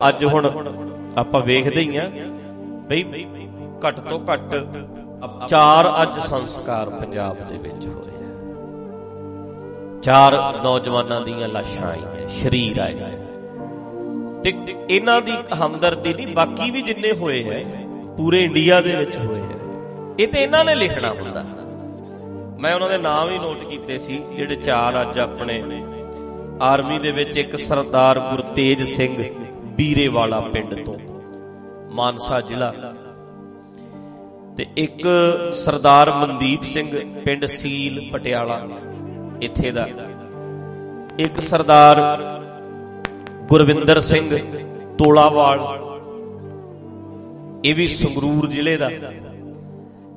ਅੱਜ ਹੁਣ ਆਪਾਂ ਵੇਖਦੇ ਹੀ ਆ ਬਈ ਘੱਟ ਤੋਂ ਘੱਟ ਚਾਰ ਅੱਜ ਸੰਸਕਾਰ ਪੰਜਾਬ ਦੇ ਵਿੱਚ ਹੋਏ ਆ। ਚਾਰ ਨੌਜਵਾਨਾਂ ਦੀਆਂ ਲਾਸ਼ਾਂ ਆਈਆਂ, ਸ਼ਰੀਰ ਆਏ ਤੇ ਇਹਨਾਂ ਦੀ ਹਮਦਰਦੀ ਨਹੀਂ, ਬਾਕੀ ਵੀ ਜਿੰਨੇ ਹੋਏ ਹੈ, ਪੂਰੇ ਇੰਡੀਆ ਦੇ ਵਿੱਚ ਹੋਏ ਹੈ। ਇਹ ਤੇ ਇਹਨਾਂ ਨੇ ਲਿਖਣਾ ਹੁੰਦਾ। ਮੈਂ ਉਹਨਾਂ ਦੇ ਨਾਮ ਹੀ ਨੋਟ ਕੀਤੇ ਸੀ, ਜਿਹੜੇ ਚਾਰ ਅੱਜ ਆਪਣੇ ਆਰਮੀ ਦੇ ਵਿੱਚ ਇੱਕ ਸਰਦਾਰ ਗੁਰਤੇਜ ਸਿੰਘ ਬੀਰੇਵਾਲਾ ਪਿੰਡ ਤੋਂ, ਮਾਨਸਾ ਜ਼ਿਲ੍ਹਾ। ਤੇ ਇੱਕ ਸਰਦਾਰ ਮਨਦੀਪ ਸਿੰਘ ਪਿੰਡ ਸੀਲ, ਪਟਿਆਲਾ, ਇੱਥੇ ਦਾ। ਇੱਕ ਸਰਦਾਰ ਗੁਰਵਿੰਦਰ ਸਿੰਘ ਤੋਲਾਵਾਲ, ਇਹ ਵੀ ਸੰਗਰੂਰ ਜ਼ਿਲ੍ਹੇ ਦਾ।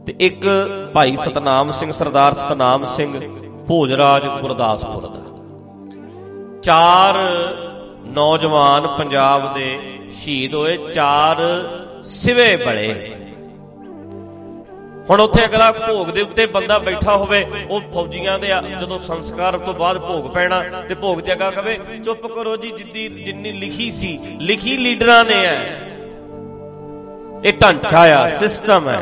ਤੇ ਇੱਕ ਭਾਈ ਸਤਨਾਮ ਸਿੰਘ, ਸਰਦਾਰ ਸਤਨਾਮ ਸਿੰਘ ਭੋਜਰਾਜ ਗੁਰਦਾਸਪੁਰ ਦਾ। ਚਾਰ ਨੌਜਵਾਨ ਪੰਜਾਬ ਦੇ ਸ਼ਹੀਦ ਹੋਏ ਚਾਰ ਸਿਵੇ ਬੜੇ ਹੁਣ ਉੱਥੇ ਅਗਲਾ ਭੋਗ ਦੇ ਉੱਤੇ ਬੰਦਾ ਬੈਠਾ ਹੋਵੇ, ਉਹ ਫੌਜੀਆਂ ਦੇ ਜਦੋਂ ਸੰਸਕਾਰ ਤੋਂ ਬਾਅਦ ਭੋਗ ਪੈਣਾ ਤੇ ਭੋਗ ਜਗਾ ਕਵੇ ਚੁੱਪ ਕਰੋ ਜੀ, ਜਿੱਦੀ, ਜਿੰਨੀ ਲਿਖੀ ਸੀ, ਲਿਖੀ ਲੀਡਰਾਂ ਨੇ ਹੈ ਇਹ ਢਾਂਚਾ ਆ ਸਿਸਟਮ ਹੈ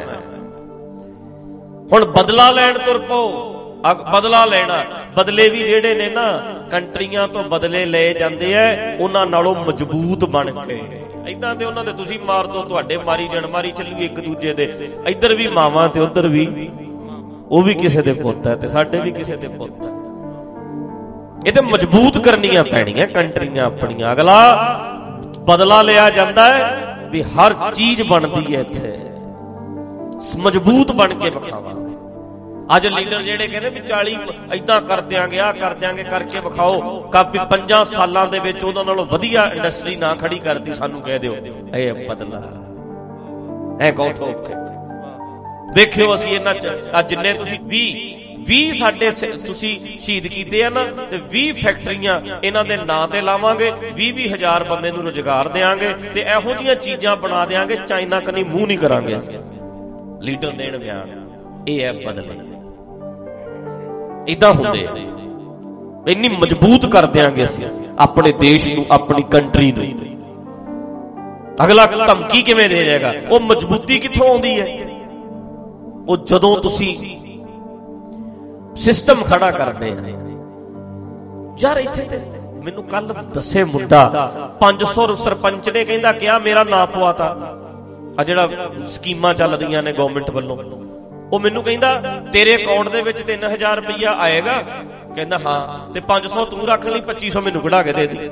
ਹੁਣ ਬਦਲਾ ਲੈਣ ਤੁਰ ਪਓ। ਬਦਲਾ ਲੈਣਾ। ਬਦਲੇ ਵੀ ਜਿਹੜੇ ਨੇ ਨਾ, ਕੰਟਰੀਆਂ ਤੋਂ ਬਦਲੇ ਲਏ ਜਾਂਦੇ ਐ, ਉਹਨਾਂ ਨਾਲੋਂ ਮਜ਼ਬੂਤ ਬਣ ਕੇ ਇਦਾਂ ਤੇ ਉਹਨਾਂ ਦੇ ਤੁਸੀਂ ਮਾਰ ਦੋ, ਤੁਹਾਡੇ ਮਾਰੀ ਜਣ, ਮਾਰੀ ਚੱਲੀ ਇੱਕ ਦੂਜੇ ਦੇ। ਇੱਧਰ ਵੀ ਮਾਵਾਂ ਤੇ ਉੱਧਰ ਵੀ, ਉਹ ਵੀ ਕਿਸੇ ਦੇ ਪੁੱਤ ਹੈ ਤੇ ਸਾਡੇ ਵੀ ਕਿਸੇ ਦੇ ਪੁੱਤ ਹੈ ਇਹ ਤੇ ਮਜ਼ਬੂਤ ਕਰਨੀਆਂ ਪੈਣੀਆਂ ਕੰਟਰੀਆਂ ਆਪਣੀਆਂ। ਅਗਲਾ ਬਦਲਾ ਲਿਆ ਜਾਂਦਾ ਹੈ ਵੀ ਹਰ ਚੀਜ਼ ਬਣਦੀ ਹੈ ਇੱਥੇ। ਮਜ਼ਬੂਤ ਬਣ ਕੇ ਵਿਖਾਵਾਂਗੇ ਅੱਜ ਲੀਡਰ ਜਿਹੜੇ ਕਹਿੰਦੇ ਵੀ 40 ਐਦਾਂ ਕਰ ਦਿਆਂਗੇ ਆ ਕਰ ਦਿਆਂਗੇ, ਕਰਕੇ ਵਿਖਾਓ। ਕਾਪੀ 5 ਸਾਲਾਂ ਦੇ ਵਿੱਚ ਉਹਨਾਂ ਨਾਲੋਂ ਵਧੀਆ ਇੰਡਸਟਰੀ ਨਾ ਖੜੀ ਕਰਦੀ ਸਾਨੂੰ ਕਹਿ ਦਿਓ। ਇਹ ਬਦਲਾ। ਐ ਕਹੋ ਠੋਕ ਕੇ ਵੇਖਿਓ ਅਸੀਂ ਇਹਨਾਂ ਚ ਆ ਜਿੰਨੇ ਤੁਸੀਂ 20 20 ਸਾਡੇ ਤੁਸੀਂ ਸ਼ਹੀਦ ਕੀਤੇ ਆ ਨਾ, ਤੇ 20 ਫੈਕਟਰੀਆਂ ਇਹਨਾਂ ਦੇ ਨਾਂ ਤੇ ਲਾਵਾਂਗੇ 20 20 ਹਜ਼ਾਰ ਬੰਦੇ ਨੂੰ ਰੋਜ਼ਗਾਰ ਦੇਾਂਗੇ ਤੇ ਇਹੋ ਜੀਆਂ ਚੀਜ਼ਾਂ ਬਣਾ ਦੇਾਂਗੇ ਚਾਈਨਾ ਕਨੀ ਮੂੰਹ ਨਹੀਂ ਕਰਾਂਗੇ ਅਸੀਂ। ਲੀਡਰ ਦੇਣ ਬਿਆਨ ਇਹ ਹੈ ਬਦਲੇ। ਇਦਾਂ ਹੁੰਦੇ ਇੰਨੀ ਮਜ਼ਬੂਤ ਕਰ ਦਿਆਂਗੇ ਅਸੀਂ ਆਪਣੇ ਦੇਸ਼ ਨੂੰ, ਆਪਣੀ ਕੰਟਰੀ ਨੂੰ। ਅਗਲਾ ਧਮਕੀ ਕਿਵੇਂ ਦੇ ਜਾਏਗਾ ਉਹ ਮਜ਼ਬੂਤੀ ਕਿੱਥੋਂ ਆਉਂਦੀ ਹੈ? ਉਹ ਜਦੋਂ ਤੁਸੀਂ ਸਿਸਟਮ ਖੜਾ ਕਰਦੇ ਆ। ਯਾਰ ਇੱਥੇ ਤੇ ਮੈਨੂੰ ਕੱਲ ਦੱਸੇ ਮੁੰਡਾ 500 ਸਰਪੰਚ ਨੇ ਕਹਿੰਦਾ, ਕਿਹਾ ਮੇਰਾ ਨਾਂ ਪਵਾਤਾ ਆ ਜਿਹੜਾ ਸਕੀਮਾਂ ਚੱਲਦੀਆਂ ਨੇ ਗਵਰਨਮੈਂਟ ਵੱਲੋਂ। ਉਹ ਮੈਨੂੰ ਕਹਿੰਦਾ, ਤੇਰੇ ਅਕਾਊਂਟ ਦੇ ਵਿੱਚ 3000 ਰੁਪਇਆ ਆਏਗਾ? ਕਹਿੰਦਾ, ਹਾਂ, ਤੇ 500 ਤੂੰ ਰੱਖ ਲਈ 2500 ਮੈਨੂੰ ਕਢਾ ਕੇ ਦੇ ਦੇ।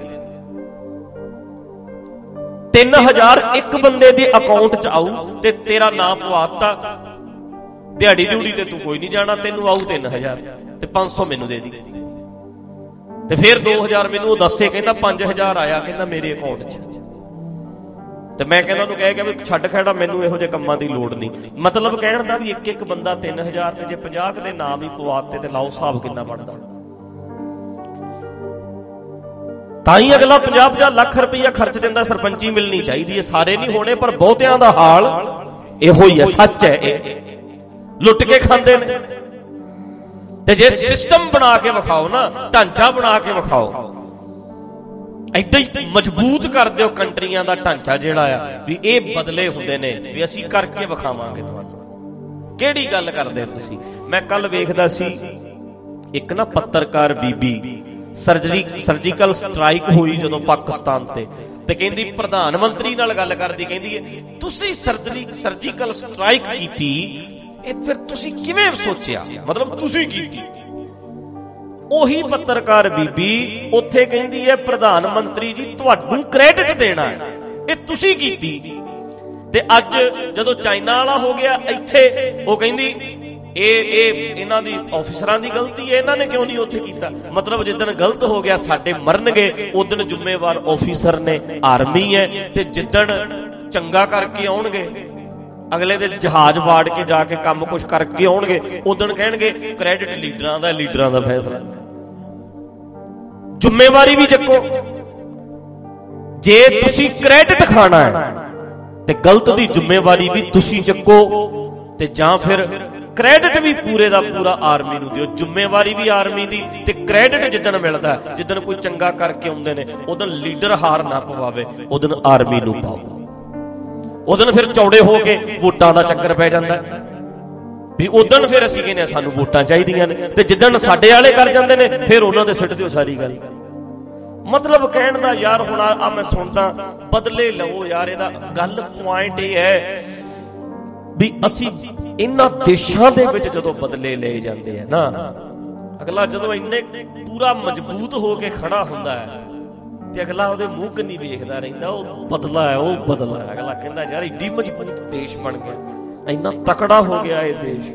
3000 ਇੱਕ ਬੰਦੇ ਦੇ ਅਕਾਊਂਟ 'ਚ ਆਊ ਤੇ ਤੇਰਾ ਨਾਮ ਪਵਾਤਾ ਦਿਹਾੜੀ ਦਿਹੜੀ ਤੇ ਤੂੰ ਕੋਈ ਨਹੀਂ ਜਾਣਾ, ਤੈਨੂੰ ਆਊ 3000 ਤੇ 500 ਮੈਨੂੰ ਦੇ ਦੀ। ਤੇ ਫਿਰ 2000 ਮੈਨੂੰ ਉਹ ਦੱਸੇ, ਕਹਿੰਦਾ 5000 ਆਇਆ, ਕਹਿੰਦਾ, ਮੇਰੇ ਅਕਾਊਂਟ 'ਚ। ਤੇ ਮੈਂ ਕਹਿੰਦਾ ਉਹਨੂੰ ਕਹਿ ਗਿਆ ਵੀ ਛੱਡ ਖੜਾ, ਮੈਨੂੰ ਇਹੋ ਜਿਹੇ ਕੰਮਾਂ ਦੀ ਲੋੜ ਨਹੀਂ। ਮਤਲਬ ਕਹਿਣ ਦਾ ਵੀ ਇੱਕ ਇੱਕ ਬੰਦਾ 3000 ਤੇ ਜੇ 50 ਦੇ ਨਾਮ ਹੀ ਪਵਾਤੇ ਤੇ ਲਾਓ ਹਿਸਾਬ ਕਿੰਨਾ ਬਣਦਾ। ਤਾਂ ਹੀ ਅਗਲਾ 50-50 ਲੱਖ ਰੁਪਈਆ ਖਰਚ ਦਿੰਦਾ, ਸਰਪੰਚੀ ਮਿਲਣੀ ਚਾਹੀਦੀ ਹੈ। ਸਾਰੇ ਨਹੀਂ ਹੋਣੇ, ਪਰ ਬਹੁਤਿਆਂ ਦਾ ਹਾਲ ਇਹੋ ਹੀ ਹੈ, ਸੱਚ ਹੈ ਇਹ। ਲੁੱਟ ਕੇ ਖਾਂਦੇ ਨੇ। ਤੇ ਜੇ ਸਿਸਟਮ ਬਣਾ ਕੇ ਵਿਖਾਓ ਨਾ, ਢਾਂਚਾ ਬਣਾ ਕੇ ਵਿਖਾਓ ਐਡਾ ਹੀ ਮਜ਼ਬੂਤ ਕਰ ਦਿਓ ਕੰਟਰੀਆਂ ਦਾ ਢਾਂਚਾ ਜਿਹੜਾ ਆ, ਵੀ ਇਹ ਬਦਲੇ ਹੁੰਦੇ ਨੇ, ਵੀ ਅਸੀਂ ਕਰਕੇ ਵਿਖਾਵਾਂਗੇ ਤੁਹਾਨੂੰ। ਕਿਹੜੀ ਗੱਲ ਕਰਦੇ ਤੁਸੀਂ? ਮੈਂ ਕੱਲ ਵੇਖਦਾ ਸੀ, ਇੱਕ ਨਾ ਪੱਤਰਕਾਰ ਬੀਬੀ ਸਰਜਰੀ ਸਰਜੀਕਲ ਸਟ੍ਰਾਈਕ ਹੋਈ ਜਦੋਂ ਪਾਕਿਸਤਾਨ ਤੇ ਤੇ ਕਹਿੰਦੀ ਪ੍ਰਧਾਨ ਮੰਤਰੀ ਨਾਲ ਗੱਲ ਕਰਦੀ, ਕਹਿੰਦੀ ਹੈ, ਤੁਸੀਂ ਸਰਜਰੀ ਸਰਜੀਕਲ ਸਟ੍ਰਾਈਕ ਕੀਤੀ, ਇਹ ਫਿਰ ਤੁਸੀਂ ਕਿਵੇਂ ਸੋਚਿਆ? ਮਤਲਬ ਤੁਸੀਂ ਕੀਤੀ? ਉਹੀ ਪੱਤਰਕਾਰ ਬੀਬੀ ਉੱਥੇ ਕਹਿੰਦੀ ਹੈ, ਪ੍ਰਧਾਨ ਮੰਤਰੀ ਜੀ, ਤੁਹਾਨੂੰ ਕ੍ਰੈਡਿਟ ਦੇਣਾ ਹੈ। ਇਹ ਤੁਸੀਂ ਕੀਤੀ। ਤੇ ਅੱਜ ਜਦੋਂ ਚਾਈਨਾ ਵਾਲਾ ਹੋ ਗਿਆ, ਇੱਥੇ ਉਹ ਕਹਿੰਦੀ, ਇਹ ਇਹ ਇਹਨਾਂ ਦੀ ਆਫੀਸਰਾਂ ਦੀ ਗਲਤੀ ਹੈ, ਇਹਨਾਂ ਨੇ ਕਿਉਂ ਨਹੀਂ ਉੱਥੇ ਕੀਤਾ? ਮਤਲਬ ਜਿੱਦਣ ਗਲਤ ਹੋ ਗਿਆ, ਸਾਡੇ ਮਰਨਗੇ ਉਦੋਂ ਜ਼ਿੰਮੇਵਾਰ ਆਫੀਸਰ ਨੇ ਆਰਮੀ ਹੈ ਤੇ ਜਿੱਦਣ ਚੰਗਾ ਕਰਕੇ ਆਉਣਗੇ, ਅਗਲੇ ਦੇ ਜਹਾਜ਼ ਵਾੜ ਕੇ ਜਾ ਕੇ ਕੰਮ ਕੁਝ ਕਰਕੇ ਆਉਣਗੇ ਉਦੋਂ ਕਹਿਣਗੇ ਕ੍ਰੈਡਿਟ ਲੀਡਰਾਂ ਦਾ ਲੀਡਰਾਂ ਦਾ ਫੈਸਲਾ। ਜ਼ਿੰਮੇਵਾਰੀ ਵੀ ਚੱਕੋ। ਜੇ ਤੁਸੀਂ ਕ੍ਰੈਡਿਟ ਖਾਣਾ ਹੈ, ਤੇ ਗਲਤ ਦੀ ਜ਼ਿੰਮੇਵਾਰੀ ਵੀ ਤੁਸੀਂ ਚੱਕੋ, ਤੇ ਜਾਂ ਫਿਰ ਕ੍ਰੈਡਿਟ ਵੀ ਪੂਰੇ ਦਾ ਪੂਰਾ ਆਰਮੀ ਨੂੰ ਦਿਓ। ਜ਼ਿੰਮੇਵਾਰੀ ਵੀ ਆਰਮੀ ਦੀ, ਤੇ ਕ੍ਰੈਡਿਟ ਜਿੱਦਣ ਮਿਲਦਾ ਜਿੱਦਣ ਕੋਈ ਚੰਗਾ ਕਰਕੇ ਆਉਂਦੇ ਨੇ ਉਦੋਂ ਲੀਡਰ ਹਾਰ ਨਾ ਪਵਾਵੇ ਉਦੋਂ ਆਰਮੀ ਨੂੰ ਪਾਓ। ਉਦੋਂ ਫਿਰ ਚੌੜੇ ਹੋ ਕੇ ਵੋਟਾਂ ਦਾ ਚੱਕਰ ਪੈ ਜਾਂਦਾ ਵੀ ਉਦੋਂ ਫਿਰ ਅਸੀਂ ਕਹਿੰਦੇ ਸਾਨੂੰ ਵੋਟਾਂ ਚਾਹੀਦੀਆਂ ਨੇ ਤੇ ਜਿੱਦਣ ਸਾਡੇ ਵਾਲੇ ਕਰ ਜਾਂਦੇ ਨੇ, ਫਿਰ ਉਹਨਾਂ ਤੇ ਸਿੱਟ ਦਿਓ ਸਾਰੀ ਗੱਲ। ਮਤਲਬ ਕਹਿਣ ਦਾ ਯਾਰ ਹੁਣ ਆ ਮੈਂ ਸੁਣਦਾ, ਬਦਲੇ ਲਵੋ ਯਾਰ, ਇਹਦਾ ਗੱਲ ਪੁਆਇੰਟ ਇਹ ਹੈ ਵੀ ਅਸੀਂ ਇਹਨਾਂ ਦੇਸ਼ਾਂ ਦੇ ਵਿੱਚ ਜਦੋਂ ਬਦਲੇ ਲਏ ਜਾਂਦੇ ਆ ਨਾ, ਅਗਲਾ ਜਦੋਂ ਇੰਨੇ ਪੂਰਾ ਮਜ਼ਬੂਤ ਹੋ ਕੇ ਖੜਾ ਹੁੰਦਾ ਹੈ ਤੇ ਅਗਲਾ ਉਹਦੇ ਮੂੰਹ ਕੰਨੀ ਵੇਖਦਾ ਰਹਿੰਦਾ, ਉਹ ਬਦਲਾ ਹੈ, ਉਹ ਬਦਲਾ ਹੈ। ਅਗਲਾ ਕਹਿੰਦਾ ਯਾਰ, ਏਡੀ ਮਜ਼ਬੂਤ ਦੇਸ਼ ਬਣ ਗਿਆ। ਇੰਨਾ ਤਕੜਾ ਹੋ ਗਿਆ ਇਹ ਦੇਸ਼।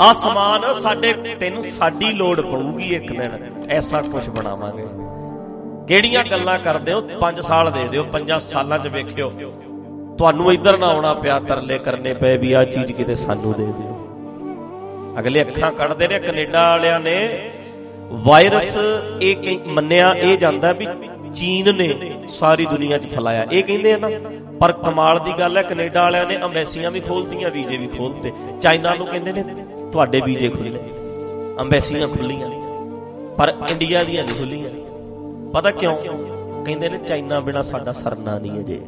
ਆ ਸਮਾਨ ਸਾਡੇ ਤੈਨੂੰ ਸਾਡੀ ਲੋੜ ਪਊਗੀ ਇੱਕ ਦਿਨ, ਐਸਾ ਕੁਝ ਬਣਾਵਾਂਗੇ। ਕਿਹੜੀਆਂ ਗੱਲਾਂ ਕਰਦੇ ਹੋ? 5 ਸਾਲ ਦੇ ਦਿਓ 5 ਸਾਲਾਂ 'ਚ ਵੇਖਿਓ। ਤੁਹਾਨੂੰ ਇੱਧਰ ਨਾ ਆਉਣਾ ਪਿਆ, ਤਰਲੇ ਕਰਨੇ ਪਏ ਵੀ ਆ ਚੀਜ਼ ਕਿਤੇ ਸਾਨੂੰ ਦੇ ਦਿਓ। ਅਗਲੇ ਅੱਖਾਂ ਕੱਢਦੇ ਨੇ, ਕੈਨੇਡਾ ਵਾਲਿਆਂ ਨੇ ਵਾਇਰਸ, ਇਹ ਮੰਨਿਆ, ਇਹ ਜਾਂਦਾ ਵੀ ਚੀਨ ਨੇ ਸਾਰੀ ਦੁਨੀਆ 'ਚ ਫੈਲਾਇਆ। ਇਹ ਕਹਿੰਦੇ ਆ ਨਾ ਪਰ ਕਮਾਲ ਦੀ ਗੱਲ ਹੈ, ਕੈਨੇਡਾ ਵਾਲਿਆਂ ਨੇ ਅੰਬੈਸੀਆਂ ਵੀ ਖੋਲਤੀਆਂ, ਵੀਜ਼ੇ ਵੀ ਖੋਲਤੇ। ਚਾਈਨਾ ਨੂੰ ਕਹਿੰਦੇ ਨੇ, ਤੁਹਾਡੇ ਵੀਜ਼ੇ ਖੁੱਲੇ ਅੰਬੈਸੀਆਂ ਖੁੱਲੀਆਂ ਪਰ ਇੰਡੀਆ ਦੀਆਂ ਨਹੀਂ ਖੁੱਲੀਆਂ ਪਤਾ ਕਿਉਂ? ਕਹਿੰਦੇ ਨੇ, ਚਾਈਨਾ ਬਿਨਾ ਸਾਡਾ ਸਰਨਾ ਨਹੀਂ ਅਜੇ।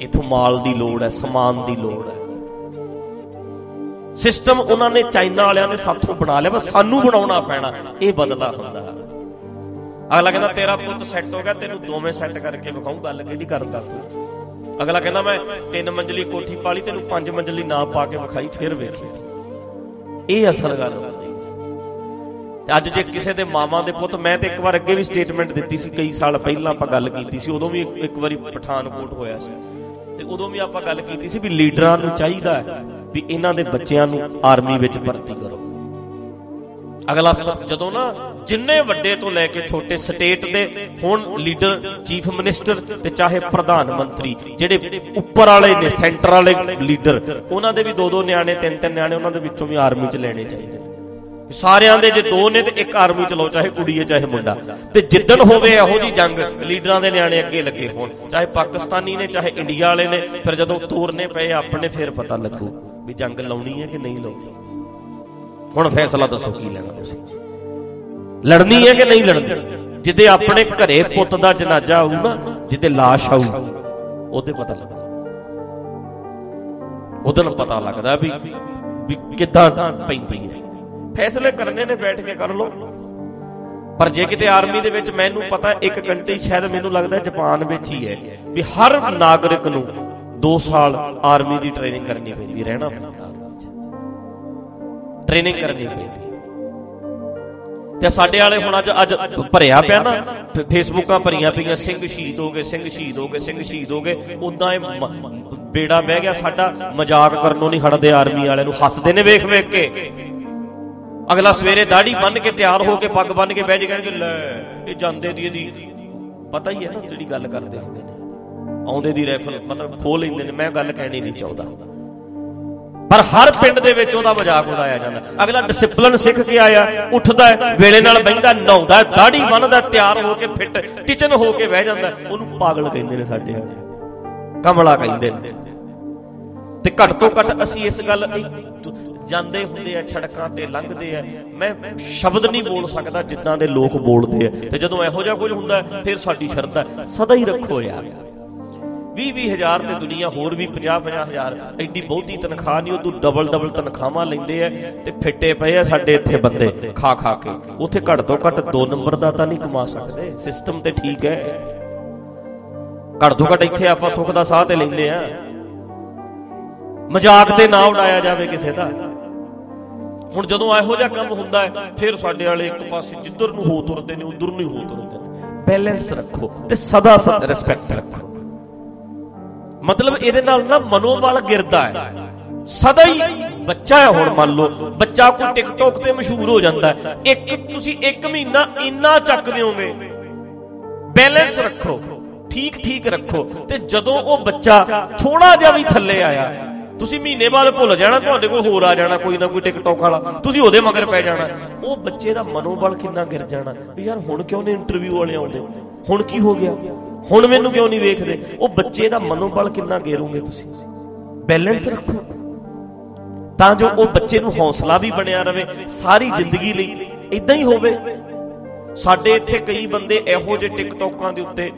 ਇਥੋਂ ਮਾਲ ਦੀ ਲੋੜ ਹੈ, ਸਮਾਨ ਦੀ ਲੋੜ ਹੈ। ਸਿਸਟਮ ਉਹਨਾਂ ਨੇ ਚਾਈਨਾ ਵਾਲਿਆਂ ਨੇ ਸਾਥੋਂ ਬਣਾ ਲਿਆ, ਬਸ ਸਾਨੂੰ ਬਣਾਉਣਾ ਪੈਣਾ, ਇਹ ਬਦਲਾ ਹੁੰਦਾ। ਅਗਲਾ ਕਹਿੰਦਾ, ਤੇਰਾ ਪੁੱਤ ਸੈੱਟ ਹੋ ਗਿਆ, ਤੈਨੂੰ ਦੋਵੇਂ ਸੈੱਟ ਕਰਕੇ ਵਿਖਾਉਂ ਗੱਲ ਕਿਹੜੀ ਕਰਦਾ ਤੂੰ? ਅਗਲਾ ਕਹਿੰਦਾ ਮੈਂ ਤਿੰਨ ਮੰਜ਼ਲੀ ਕੋਠੀ ਪਾਲੀ, ਤੈਨੂੰ ਪੰਜ ਮੰਜ਼ਲੀ ਨਾ ਪਾ ਕੇ ਵਿਖਾਈ, ਫਿਰ ਵੇਖੀ। ਇਹ ਅਸਲ ਗੱਲ। ਹੁੰਦੀ ਤੇ ਅੱਜ ਜੇ ਕਿਸੇ ਦੇ ਮਾਮਾ ਦੇ ਪੁੱਤ, ਮੈਂ ਤੇ ਇੱਕ ਵਾਰ ਅੱਗੇ ਵੀ ਸਟੇਟਮੈਂਟ ਦਿੱਤੀ ਸੀ, ਕਈ ਸਾਲ ਪਹਿਲਾਂ ਆਪਾਂ ਗੱਲ ਕੀਤੀ ਸੀ, ਉਦੋਂ ਵੀ ਇੱਕ ਵਾਰੀ ਪਠਾਨਕੋਟ ਹੋਇਆ ਸੀ। ਤੇ ਉਦੋਂ ਵੀ ਆਪਾਂ ਗੱਲ ਕੀਤੀ ਸੀ ਵੀ ਲੀਡਰਾਂ ਨੂੰ ਚਾਹੀਦਾ ਹੈ ਵੀ ਇਹਨਾਂ ਦੇ ਬੱਚਿਆਂ ਨੂੰ ਆਰਮੀ ਵਿੱਚ ਭਰਤੀ ਕਰੋ। ਅਗਲਾ ਜਦੋਂ ਨਾ ਜਿੰਨੇ ਵੱਡੇ ਤੋਂ ਲੈ ਕੇ ਛੋਟੇ ਸਟੇਟ ਦੇ ਹੁਣ ਲੀਡਰ, ਚੀਫ ਮਿਨਿਸਟਰ ਤੇ ਚਾਹੇ ਪ੍ਰਧਾਨ ਮੰਤਰੀ, ਜਿਹੜੇ ਉੱਪਰ ਵਾਲੇ ਨੇ, ਸੈਂਟਰ ਵਾਲੇ ਲੀਡਰ, ਉਹਨਾਂ ਦੇ ਵੀ ਦੋ ਦੋ ਨਿਆਣੇ, ਤਿੰਨ ਤਿੰਨ ਨਿਆਣੇ ਉਹਨਾਂ ਦੇ ਵਿੱਚੋਂ ਵੀ ਆਰਮੀ 'ਚ ਲੈਣੇ ਚਾਹੀਦੇ ਨੇ। ਸਾਰਿਆਂ ਦੇ ਜੇ ਦੋ ਨੇ ਤੇ ਇੱਕ ਆਰਮੀ ਚ ਲਓ, ਚਾਹੇ ਕੁੜੀ ਹੈ, ਚਾਹੇ ਮੁੰਡਾ। ਤੇ ਜਿੱਦਣ ਹੋਵੇ ਇਹੋ ਜੀ ਜੰਗ, ਲੀਡਰਾਂ ਦੇ ਨਿਆਣੇ ਅੱਗੇ ਲੱਗੇ ਹੋਣ, ਚਾਹੇ ਪਾਕਿਸਤਾਨੀ ਨੇ, ਚਾਹੇ ਇੰਡੀਆ ਵਾਲੇ ਨੇ, ਫਿਰ ਜਦੋਂ ਤੋਰਨੇ ਪਏ, ਆਪਣੇ ਫਿਰ ਪਤਾ ਲੱਗੂ ਵੀ ਜੰਗ ਲਾਉਣੀ ਹੈ ਕਿ ਨਹੀਂ ਲਾਉਣੀ। ਹੁਣ ਫੈਸਲਾ ਦੱਸੋ ਕੀ ਲੈਣਾ ਤੁਸੀਂ। ਲੜਨੀ ਹੈ ਕਿ ਨਹੀਂ ਲੜਨੀ? ਜਿੱਦੇ ਆਪਣੇ ਘਰੇ ਪੁੱਤ ਦਾ ਜਨਾਜ਼ਾ ਆਊ ਨਾ, ਜਿੱਦੇ লাশ ਆਊ, ਉਹਦੇ ਪਤਾ ਲੱਗਦਾ। ਉਹਦੋਂ ਪਤਾ ਲੱਗਦਾ ਵੀ ਵੀ ਕਿੱਦਾਂ ਪੈਂਦੀ ਹੈ। ਫੈਸਲੇ ਕਰਨੇ ਨੇ, ਬੈਠ ਕੇ ਕਰ ਲਓ। ਪਰ ਜੇ ਕਿਤੇ ਆਰਮੀ ਦੇ ਵਿੱਚ ਮੈਨੂੰ ਪਤਾ ਇੱਕ ਕੰਟਰੀ ਸ਼ਾਇਦ ਮੈਨੂੰ ਲੱਗਦਾ ਜਾਪਾਨ ਵਿੱਚ ਹੀ ਹੈ, ਵੀ ਹਰ ਨਾਗਰਿਕ ਨੂੰ 2 ਸਾਲ ਆਰਮੀ ਦੀ ਟ੍ਰੇਨਿੰਗ ਕਰਨੀ ਪੈਂਦੀ, ਰਹਿਣਾ ਪੈਂਦਾ। ਟ੍ਰੇਨਿੰਗ ਕਰਨੀ ਪੈਂਦੀ। ਤੇ ਸਾਡੇ ਵਾਲੇ ਹੁਣ ਅੱਜ ਅੱਜ ਭਰਿਆ ਪਿਆ ਨਾ ਫੇਸਬੁੱਕਾਂ ਭਰੀਆਂ ਪਈਆਂ, ਸਿੰਘ ਸ਼ਹੀਦ ਹੋ ਗਏ, ਸਿੰਘ ਸ਼ਹੀਦ ਹੋ ਗਏ, ਸਿੰਘ ਸ਼ਹੀਦ ਹੋ ਗਏ ਉਦਾਂ ਇਹ ਬੇੜਾ ਬਹਿ ਗਿਆ ਸਾਡਾ, ਮਜ਼ਾਕ ਕਰਨੋਂ ਨਹੀਂ ਹਟਦੇ ਆਰਮੀ ਵਾਲਿਆਂ ਨੂੰ, ਹੱਸਦੇ ਨੇ ਵੇਖ ਵੇਖ ਕੇ। ਅਗਲਾ ਸਵੇਰੇ ਦਾੜੀ ਬੰਨ ਕੇ ਤਿਆਰ ਹੋ ਕੇ ਪੱਗ ਬੰਨ ਕੇ ਬਹਿ ਜੇ ਕਹਿਣਗੇ ਲੈ, ਇਹ ਜਾਂਦੇ ਦੀ ਇਹਦੀ। ਪਤਾ ਹੀ ਹੈ ਨਾ ਜਿਹੜੀ ਗੱਲ ਕਰਦੇ ਹੁੰਦੇ ਨੇ। ਆਉਂਦੇ ਦੀ ਰਾਈਫਲ ਮਤਲਬ ਖੋਲ ਲੈਂਦੇ ਨੇ, ਮੈਂ ਗੱਲ ਕਹਿਣੀ ਨਹੀਂ ਚਾਹੁੰਦਾ। ਪਰ ਹਰ ਪਿੰਡ ਦੇ ਵਿੱਚ ਉਹਦਾ ਮਜ਼ਾਕ ਉਡਾਇਆ ਜਾਂਦਾ। ਅਗਲਾ ਡਿਸਪਲਿਨ ਸਿੱਖ ਕੇ ਆਇਆ, ਉੱਠਦਾ ਵੇਲੇ ਨਾਲ ਬੈਠਦਾ ਨਹਾਉਂਦਾ ਦਾੜੀ ਬੰਨਦਾ ਤਿਆਰ ਹੋ ਕੇ ਫਿੱਟ ਟਿਚਨ ਹੋ ਕੇ ਬਹਿ ਜਾਂਦਾ। ਉਹਨੂੰ ਪਾਗਲ ਕਹਿੰਦੇ ਨੇ ਸਾਡੇ ਵਾਲੇ। ਕਮਲਾ ਕਹਿੰਦੇ ਨੇ। ਤੇ ਘੱਟ ਤੋਂ ਘੱਟ ਅਸੀਂ ਇਸ ਗੱਲ ਜਾਂਦੇ ਹੁੰਦੇ ਆ, ਛੜਕਾਂ ਤੇ ਲੰਘਦੇ ਆ। ਮੈਂ ਸ਼ਬਦ ਨਹੀਂ ਬੋਲ ਸਕਦਾ ਜਿੱਦਾਂ ਦੇ ਲੋਕ ਬੋਲਦੇ ਆ। ਤੇ ਜਦੋਂ ਇਹੋ ਜਿਹਾ ਕੁਝ ਹੁੰਦਾ, ਫਿਰ ਸਾਡੀ ਸ਼ਰਤ ਹੈ ਸਦਾ ਹੀ ਰੱਖੋ ਯਾਰ। 20 ਹਜ਼ਾਰ ਤੇ ਦੁਨੀਆ ਹੋਰ ਵੀ 50 50 ਹਜ਼ਾਰ। ਐਡੀ ਬਹੁਤੀ ਤਨਖਾਹ ਨਹੀਂ ਉਹ ਤੋਂ ਡਬਲ ਡਬਲ ਤਨਖਾਹਾਂ ਲੈਂਦੇ ਆ ਤੇ ਫਿੱਟੇ ਪਏ ਆ ਸਾਡੇ ਇੱਥੇ ਬੰਦੇ, ਖਾ ਖਾ ਕੇ। ਉੱਥੇ ਘੱਟ ਤੋਂ ਘੱਟ 2 ਨੰਬਰ ਦਾ ਤਾਂ ਨਹੀਂ ਕਮਾ ਸਕਦੇ। ਸਿਸਟਮ ਤੇ ਠੀਕ ਹੈ। ਘੱਟ ਤੋਂ ਘੱਟ ਇੱਥੇ ਆਪਾਂ ਸੁੱਖ ਦਾ ਸਾਹ ਤੇ ਲੈਂਦੇ ਆ। ਮਜ਼ਾਕ ਤੇ ਨਾ ਉਡਾਇਆ ਜਾਵੇ ਕਿਸੇ ਦਾ। ਹੁਣ ਜਦੋਂ ਇਹੋ ਜਿਹਾ ਕੰਮ ਹੁੰਦਾ ਹੈ, ਫਿਰ ਸਾਡੇ ਵਾਲੇ ਇੱਕ ਪਾਸੇ ਜਿੱਧਰ ਨੂੰ ਹੋ ਤੁਰਦੇ ਨੇ, ਉਧਰ ਨੂੰ ਹੀ ਹੋ ਤੁਰਦੇ ਨੇ। ਬੈਲੈਂਸ ਰੱਖੋ ਤੇ ਸਦਾ ਸਦਾ ਰਿਸਪੈਕਟ ਰੱਖੋ। ਮਤਲਬ ਇਹਦੇ ਨਾਲ ਨਾ ਮਨੋਬਲ ਗਿਰਦਾ ਹੈ। ਸਦਾ ਹੀ ਬੱਚਾ ਹੈ ਹੁਣ ਮੰਨ ਲਓ, ਬੱਚਾ ਕੋਈ ਟਿਕਟੌਕ ਤੇ ਮਸ਼ਹੂਰ ਹੋ ਜਾਂਦਾ ਹੈ। ਇੱਕ ਤੁਸੀਂ ਇੱਕ ਮਹੀਨਾ ਇੰਨਾ ਚੱਕ ਦਿਓਗੇ ਬੈਲੈਂਸ ਰੱਖੋ, ਠੀਕ ਠੀਕ ਰੱਖੋ। ਤੇ ਜਦੋਂ ਉਹ ਬੱਚਾ ਥੋੜਾ ਜਿਹਾ ਵੀ ਥੱਲੇ ਆਇਆ, ਤੁਸੀਂ ਮਹੀਨੇ ਬਾਅਦ ਭੁੱਲ ਜਾਣਾ, ਤੁਹਾਡੇ ਕੋਲ ਹੋਰ ਆ ਜਾਣਾ ਕੋਈ ਨਾ ਕੋਈ ਟਿਕਟੌਕ ਵਾਲਾ, ਤੁਸੀਂ ਉਹਦੇ ਮਗਰ ਪੈ ਜਾਣਾ। ਉਹ ਬੱਚੇ ਦਾ ਮਨੋਬਲ ਕਿੰਨਾ ਗਿਰ ਜਾਣਾ, ਵੀ ਯਾਰ ਹੁਣ ਕਿਉਂ ਨਹੀਂ ਇੰਟਰਵਿਊ ਵਾਲੇ ਆਉਂਦੇ? ਹੁਣ ਕੀ ਹੋ ਗਿਆ? ਹੁਣ ਮੈਨੂੰ ਕਿਉਂ ਨਹੀਂ ਵੇਖਦੇ? ਉਹ ਬੱਚੇ ਦਾ ਮਨੋਬਲ ਕਿੰਨਾ ਗੇਰੋਗੇ ਤੁਸੀਂ? ਬੈਲੈਂਸ ਰੱਖੋ। ਤਾਂ ਜੋ ਉਹ ਬੱਚੇ ਨੂੰ ਹੌਸਲਾ ਵੀ ਬਣਿਆ ਰਵੇ, ਸਾਰੀ ਜ਼ਿੰਦਗੀ ਲਈ ਇਦਾਂ ਹੀ ਹੋਵੇ। ਸਾਡੇ ਇੱਥੇ ਕਈ ਬੰਦੇ ਇਹੋ ਜਿਹੇ ਟਿਕਟੋਕਾਂ ਦੇ ਉੱਤੇ,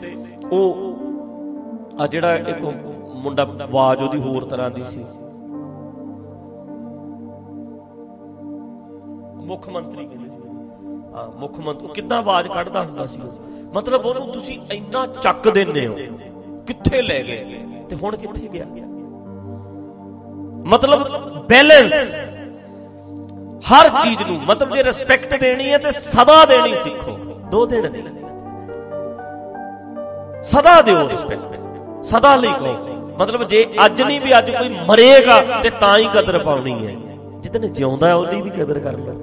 ਉਹ ਆ ਜਿਹੜਾ ਇੱਕ ਮੁੰਡਾ ਆਵਾਜ਼ ਉਹਦੀ ਹੋਰ ਤਰ੍ਹਾਂ ਦੀ ਸੀ। ਮੁੱਖ ਮੰਤਰੀ। ਕਹਿੰਦੇ ਸੀ ਹਾਂ, ਮੁੱਖ ਮੰਤਰੀ ਕਿੱਦਾਂ ਆਵਾਜ਼ ਕੱਢਦਾ ਹੁੰਦਾ ਸੀ ਮਤਲਬ ਉਹਨੂੰ ਤੁਸੀਂ ਇੰਨਾ ਚੱਕ ਦਿੰਦੇ ਹੋ, ਕਿੱਥੇ ਲੈ ਗਏ? ਤੇ ਹੁਣ ਕਿੱਥੇ ਗਿਆ? ਮਤਲਬ ਬੈਲੈਂਸ, ਹਰ ਚੀਜ਼ ਨੂੰ, ਮਤਲਬ ਜੇ ਰਿਸਪੈਕਟ ਦੇਣੀ ਹੈ ਤੇ ਸਦਾ ਦੇਣੀ ਸਿੱਖੋ, ਦੋ ਦਿਨ ਨਹੀਂ ਸਦਾ ਦਿਓ ਰਿਸਪੈਕਟ ਸਦਾ ਲਈ ਕਹੋ। ਮਤਲਬ ਜੇ ਅੱਜ ਨਹੀਂ ਵੀ ਅੱਜ ਕੋਈ ਮਰੇਗਾ, ਤੇ ਤਾਂ ਹੀ ਕਦਰ ਪਾਉਣੀ ਹੈ। ਜਿੱਦਨ ਜਿਉਂਦਾ ਉਹਦੀ ਵੀ ਕਦਰ ਕਰ ਲੈ।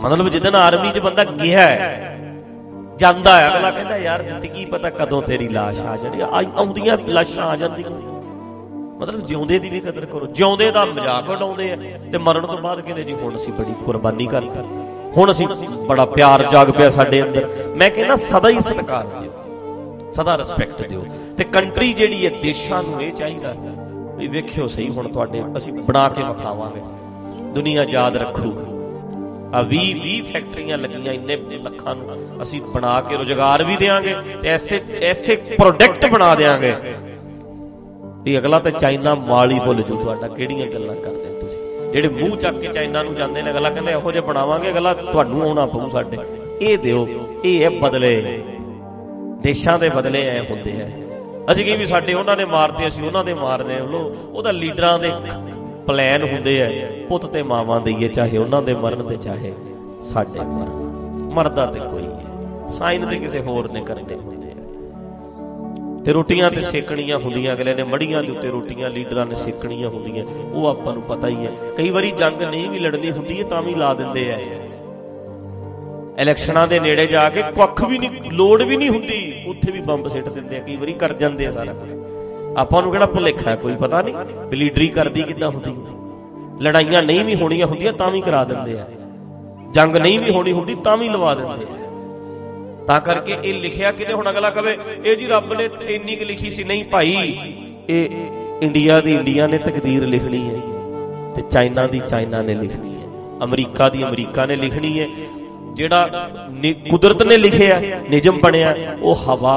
ਮਤਲਬ ਜਿੱਦਨ ਆਰਮੀ 'ਚ ਬੰਦਾ ਗਿਆ ਹੈ, ਜਾਂਦਾ ਹੈ, ਅਗਲਾ ਕਹਿੰਦਾ, ਯਾਰ, ਜ਼ਿੰਦਗੀ ਪਤਾ ਕਦੋਂ ਤੇਰੀ লাশ ਆ ਜਾਣੀ ਆਉਂਦੀਆਂ ਲਾਸ਼ਾਂ ਆ ਜਾਂਦੀਆਂ। ਮਤਲਬ ਜਿਉਂਦੇ ਦੀ ਵੀ ਕਦਰ ਕਰੋ। ਜਿਉਂਦੇ ਦਾ ਮਜ਼ਾਕ ਉਡਾਉਂਦੇ ਆ ਤੇ ਮਰਨ ਤੋਂ ਬਾਅਦ ਕਹਿੰਦੇ, ਜੀ, ਹੁਣ ਅਸੀਂ ਬੜੀ ਕੁਰਬਾਨੀ ਕਰਤੀ। ਹੁਣ ਅਸੀਂ ਬੜਾ ਪਿਆਰ ਜਾਗ ਪਿਆ ਸਾਡੇ ਅੰਦਰ। ਮੈਂ ਕਹਿੰਦਾ, ਸਦਾ ਹੀ ਸਤਿਕਾਰ ਦਿਓ। ਸਦਾ ਰਿਸਪੈਕਟ ਦਿਓ। ਤੇ ਕੰਟਰੀ ਜਿਹੜੀ ਹੈ, ਦੇਸ਼ਾਂ ਨੂੰ ਇਹ ਚਾਹੀਦਾ ਵੀ ਵੇਖਿਓ ਸਹੀ ਹੁਣ ਤੁਹਾਡੇ ਅਸੀਂ ਬਣਾ ਕੇ ਵਿਖਾਵਾਂਗੇ। ਦੁਨੀਆ ਯਾਦ ਰੱਖੂ। ਆ 20 20 ਫੈਕਟਰੀਆਂ ਲੱਗੀਆਂ ਇੰਨੇ ਲੱਖਾਂ ਨੂੰ। ਅਸੀਂ ਬਣਾ ਕੇ ਰੋਜ਼ਗਾਰ ਵੀ ਦੇਾਂਗੇ ਤੇ ਐਸੇ ਐਸੇ ਪ੍ਰੋਡਕਟ ਬਣਾ ਦੇਾਂਗੇ ਵੀ ਅਗਲਾ ਤਾਂ ਚਾਈਨਾ ਮਾਲ ਹੀ ਭੁੱਲ ਜੂ ਤੁਹਾਡਾ, ਕਿਹੜੀਆਂ ਗੱਲਾਂ ਕਰਦੇ ਤੁਸੀਂ? ਜਿਹੜੇ ਮੂੰਹ ਚੱਕ ਕੇ ਚਾਈਨਾ ਨੂੰ ਜਾਂਦੇ ਨੇ, ਅਗਲਾ ਕਹਿੰਦਾ ਇਹੋ ਜਿਹਾ ਬਣਾਵਾਂਗੇ, ਅਗਲਾ ਤੁਹਾਨੂੰ ਆਉਣਾ ਪਊ ਸਾਡੇ। ਇਹ ਦਿਓ, ਇਹ ਹੈ ਬਦਲੇ। ਦੇਸ਼ਾਂ ਦੇ ਬਦਲੇ ਐ ਹੁੰਦੇ ਆ। ਅਸੀਂ ਕਹੀ ਵੀ ਸਾਡੇ ਉਹਨਾਂ ਨੇ ਮਾਰਤੇ, ਅਸੀਂ ਉਹਨਾਂ ਦੇ ਮਾਰਦੇ ਲੋ ਉਹਦਾ ਲੀਡਰਾਂ ਦੇ ਪਲਾਨ ਹੁੰਦੇ ਆ, ਪੁੱਤ ਤੇ ਮਾਵਾਂ ਦਈਏ ਚਾਹੇ ਉਹਨਾਂ ਦੇ ਮਰਨ ਤੇ ਚਾਹੇ ਸਾਡੇ ਮਰਨ। ਮਰਦਾ ਤੇ ਕੋਈ ਹੈ ਸਾਈਨ ਤੇ ਕਿਸੇ ਹੋਰ ਨੇ ਕਰਨੇ ਹੁੰਦੇ ਆ। ਤੇ ਰੋਟੀਆਂ ਤੇ ਸੇਕਣੀਆਂ ਹੁੰਦੀਆਂ, ਅਗਲੇ ਨੇ ਮੜੀਆਂ ਦੇ ਉੱਤੇ ਰੋਟੀਆਂ, ਲੀਡਰਾਂ ਨੇ ਸੇਕਣੀਆਂ ਹੁੰਦੀਆਂ, ਉਹ ਆਪਾਂ ਨੂੰ ਪਤਾ ਹੀ ਹੈ ਕਈ ਵਾਰੀ ਜੰਗ ਨਹੀਂ ਵੀ ਲੜਨੀ ਹੁੰਦੀ ਹੈ, ਤਾਂ ਵੀ ਲਾ ਦਿੰਦੇ ਆ। ਇਲੈਕਸ਼ਨਾਂ ਦੇ ਨੇੜੇ ਜਾ ਕੇ ਕੁੱਖ ਵੀ ਨਹੀਂ, ਲੋੜ ਵੀ ਨਹੀਂ ਹੁੰਦੀ, ਉੱਥੇ ਵੀ ਬੰਬ ਸਿੱਟ ਦਿੰਦੇ ਆ, ਕਈ ਵਾਰੀ ਕਰ ਜਾਂਦੇ ਆ ਸਾਰਾ ਕੁਝ ਆਪਾਂ ਨੂੰ ਕਿਹੜਾ ਭੁਲੇਖਾ ਕੋਈ ਪਤਾ ਨਹੀਂ। ਵੀ ਲੀਡਰੀ ਕਰਦੀ ਕਿੱਦਾਂ ਹੁੰਦੀ ਲੜਾਈਆਂ ਨਹੀਂ ਵੀ ਹੋਣੀਆਂ ਹੁੰਦੀਆਂ ਤਾਂ ਵੀ ਕਰਾ ਦਿੰਦੇ ਆ। ਜੰਗ ਨਹੀਂ ਵੀ ਹੋਣੀ ਹੁੰਦੀ ਤਾਂ ਵੀ ਲਵਾ ਦਿੰਦੇ ਆ। ਤਾਂ ਕਰਕੇ ਇਹ ਲਿਖਿਆ ਕਿਤੇ ਹੁਣ ਅਗਲਾ ਕਵੇ, ਇਹ ਜੀ ਰੱਬ ਨੇ ਇੰਨੀ ਕਿ ਲਿਖੀ ਸੀ। ਨਹੀਂ ਭਾਈ, ਇਹ ਇੰਡੀਆ ਦੀ ਇੰਡੀਆ ਨੇ ਤਕਦੀਰ ਲਿਖਣੀ ਹੈ ਤੇ ਚਾਈਨਾ ਦੀ ਚਾਈਨਾ ਨੇ ਲਿਖਣੀ ਹੈ। ਅਮਰੀਕਾ ਦੀ ਅਮਰੀਕਾ ਨੇ ਲਿਖਣੀ ਹੈ। ਜਿਹੜਾ ਕੁਦਰਤ ਨੇ ਲਿਖਿਆ, ਨਿਯਮ ਬਣਿਆ, ਉਹ ਹਵਾ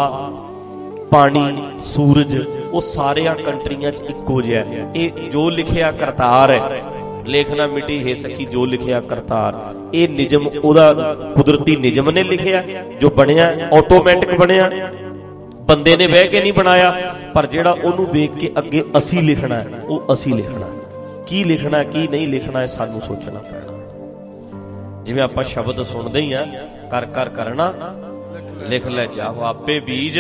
ਪਾਣੀ, ਸੂਰਜ, ਉਹ ਸਾਰਿਆਂ ਕੰਟਰੀਆਂ 'ਚ ਇੱਕੋ ਜਿਹਾ ਇਹ ਜੋ ਲਿਖਿਆ ਕਰਤਾਰ ਹੈ ਲੇਖਣਾ ਮਿਟੀ ਹੈ ਸਖੀ, ਜੋ ਲਿਖਿਆ ਕਰਤਾਰ। ਇਹ ਨਿਯਮ, ਉਹਦਾ ਕੁਦਰਤੀ ਨਿਯਮ ਨੇ ਲਿਖਿਆ, ਜੋ ਬਣਿਆ ਆਟੋਮੈਟਿਕ ਬਣਿਆ। ਬੰਦੇ ਨੇ ਬਹਿ ਕੇ ਨਹੀਂ ਬਣਾਇਆ, ਪਰ ਜਿਹੜਾ ਉਹਨੂੰ ਵੇਖ ਕੇ ਅੱਗੇ ਅਸੀਂ ਲਿਖਣਾ ਉਹ ਅਸੀਂ ਲਿਖਣਾ ਕੀ ਲਿਖਣਾ, ਕੀ ਨਹੀਂ ਲਿਖਣਾ ਹੈ ਸਾਨੂੰ ਸੋਚਣਾ ਪੈਣਾ। ਜਿਵੇਂ ਆਪਾਂ ਸ਼ਬਦ ਸੁਣਦੇ ਹੀ ਆ ਕਰ ਕਰ ਕਰਨਾ, ਲਿਖ ਲੈ ਜਾਓ ਆਪੇ ਬੀਜ।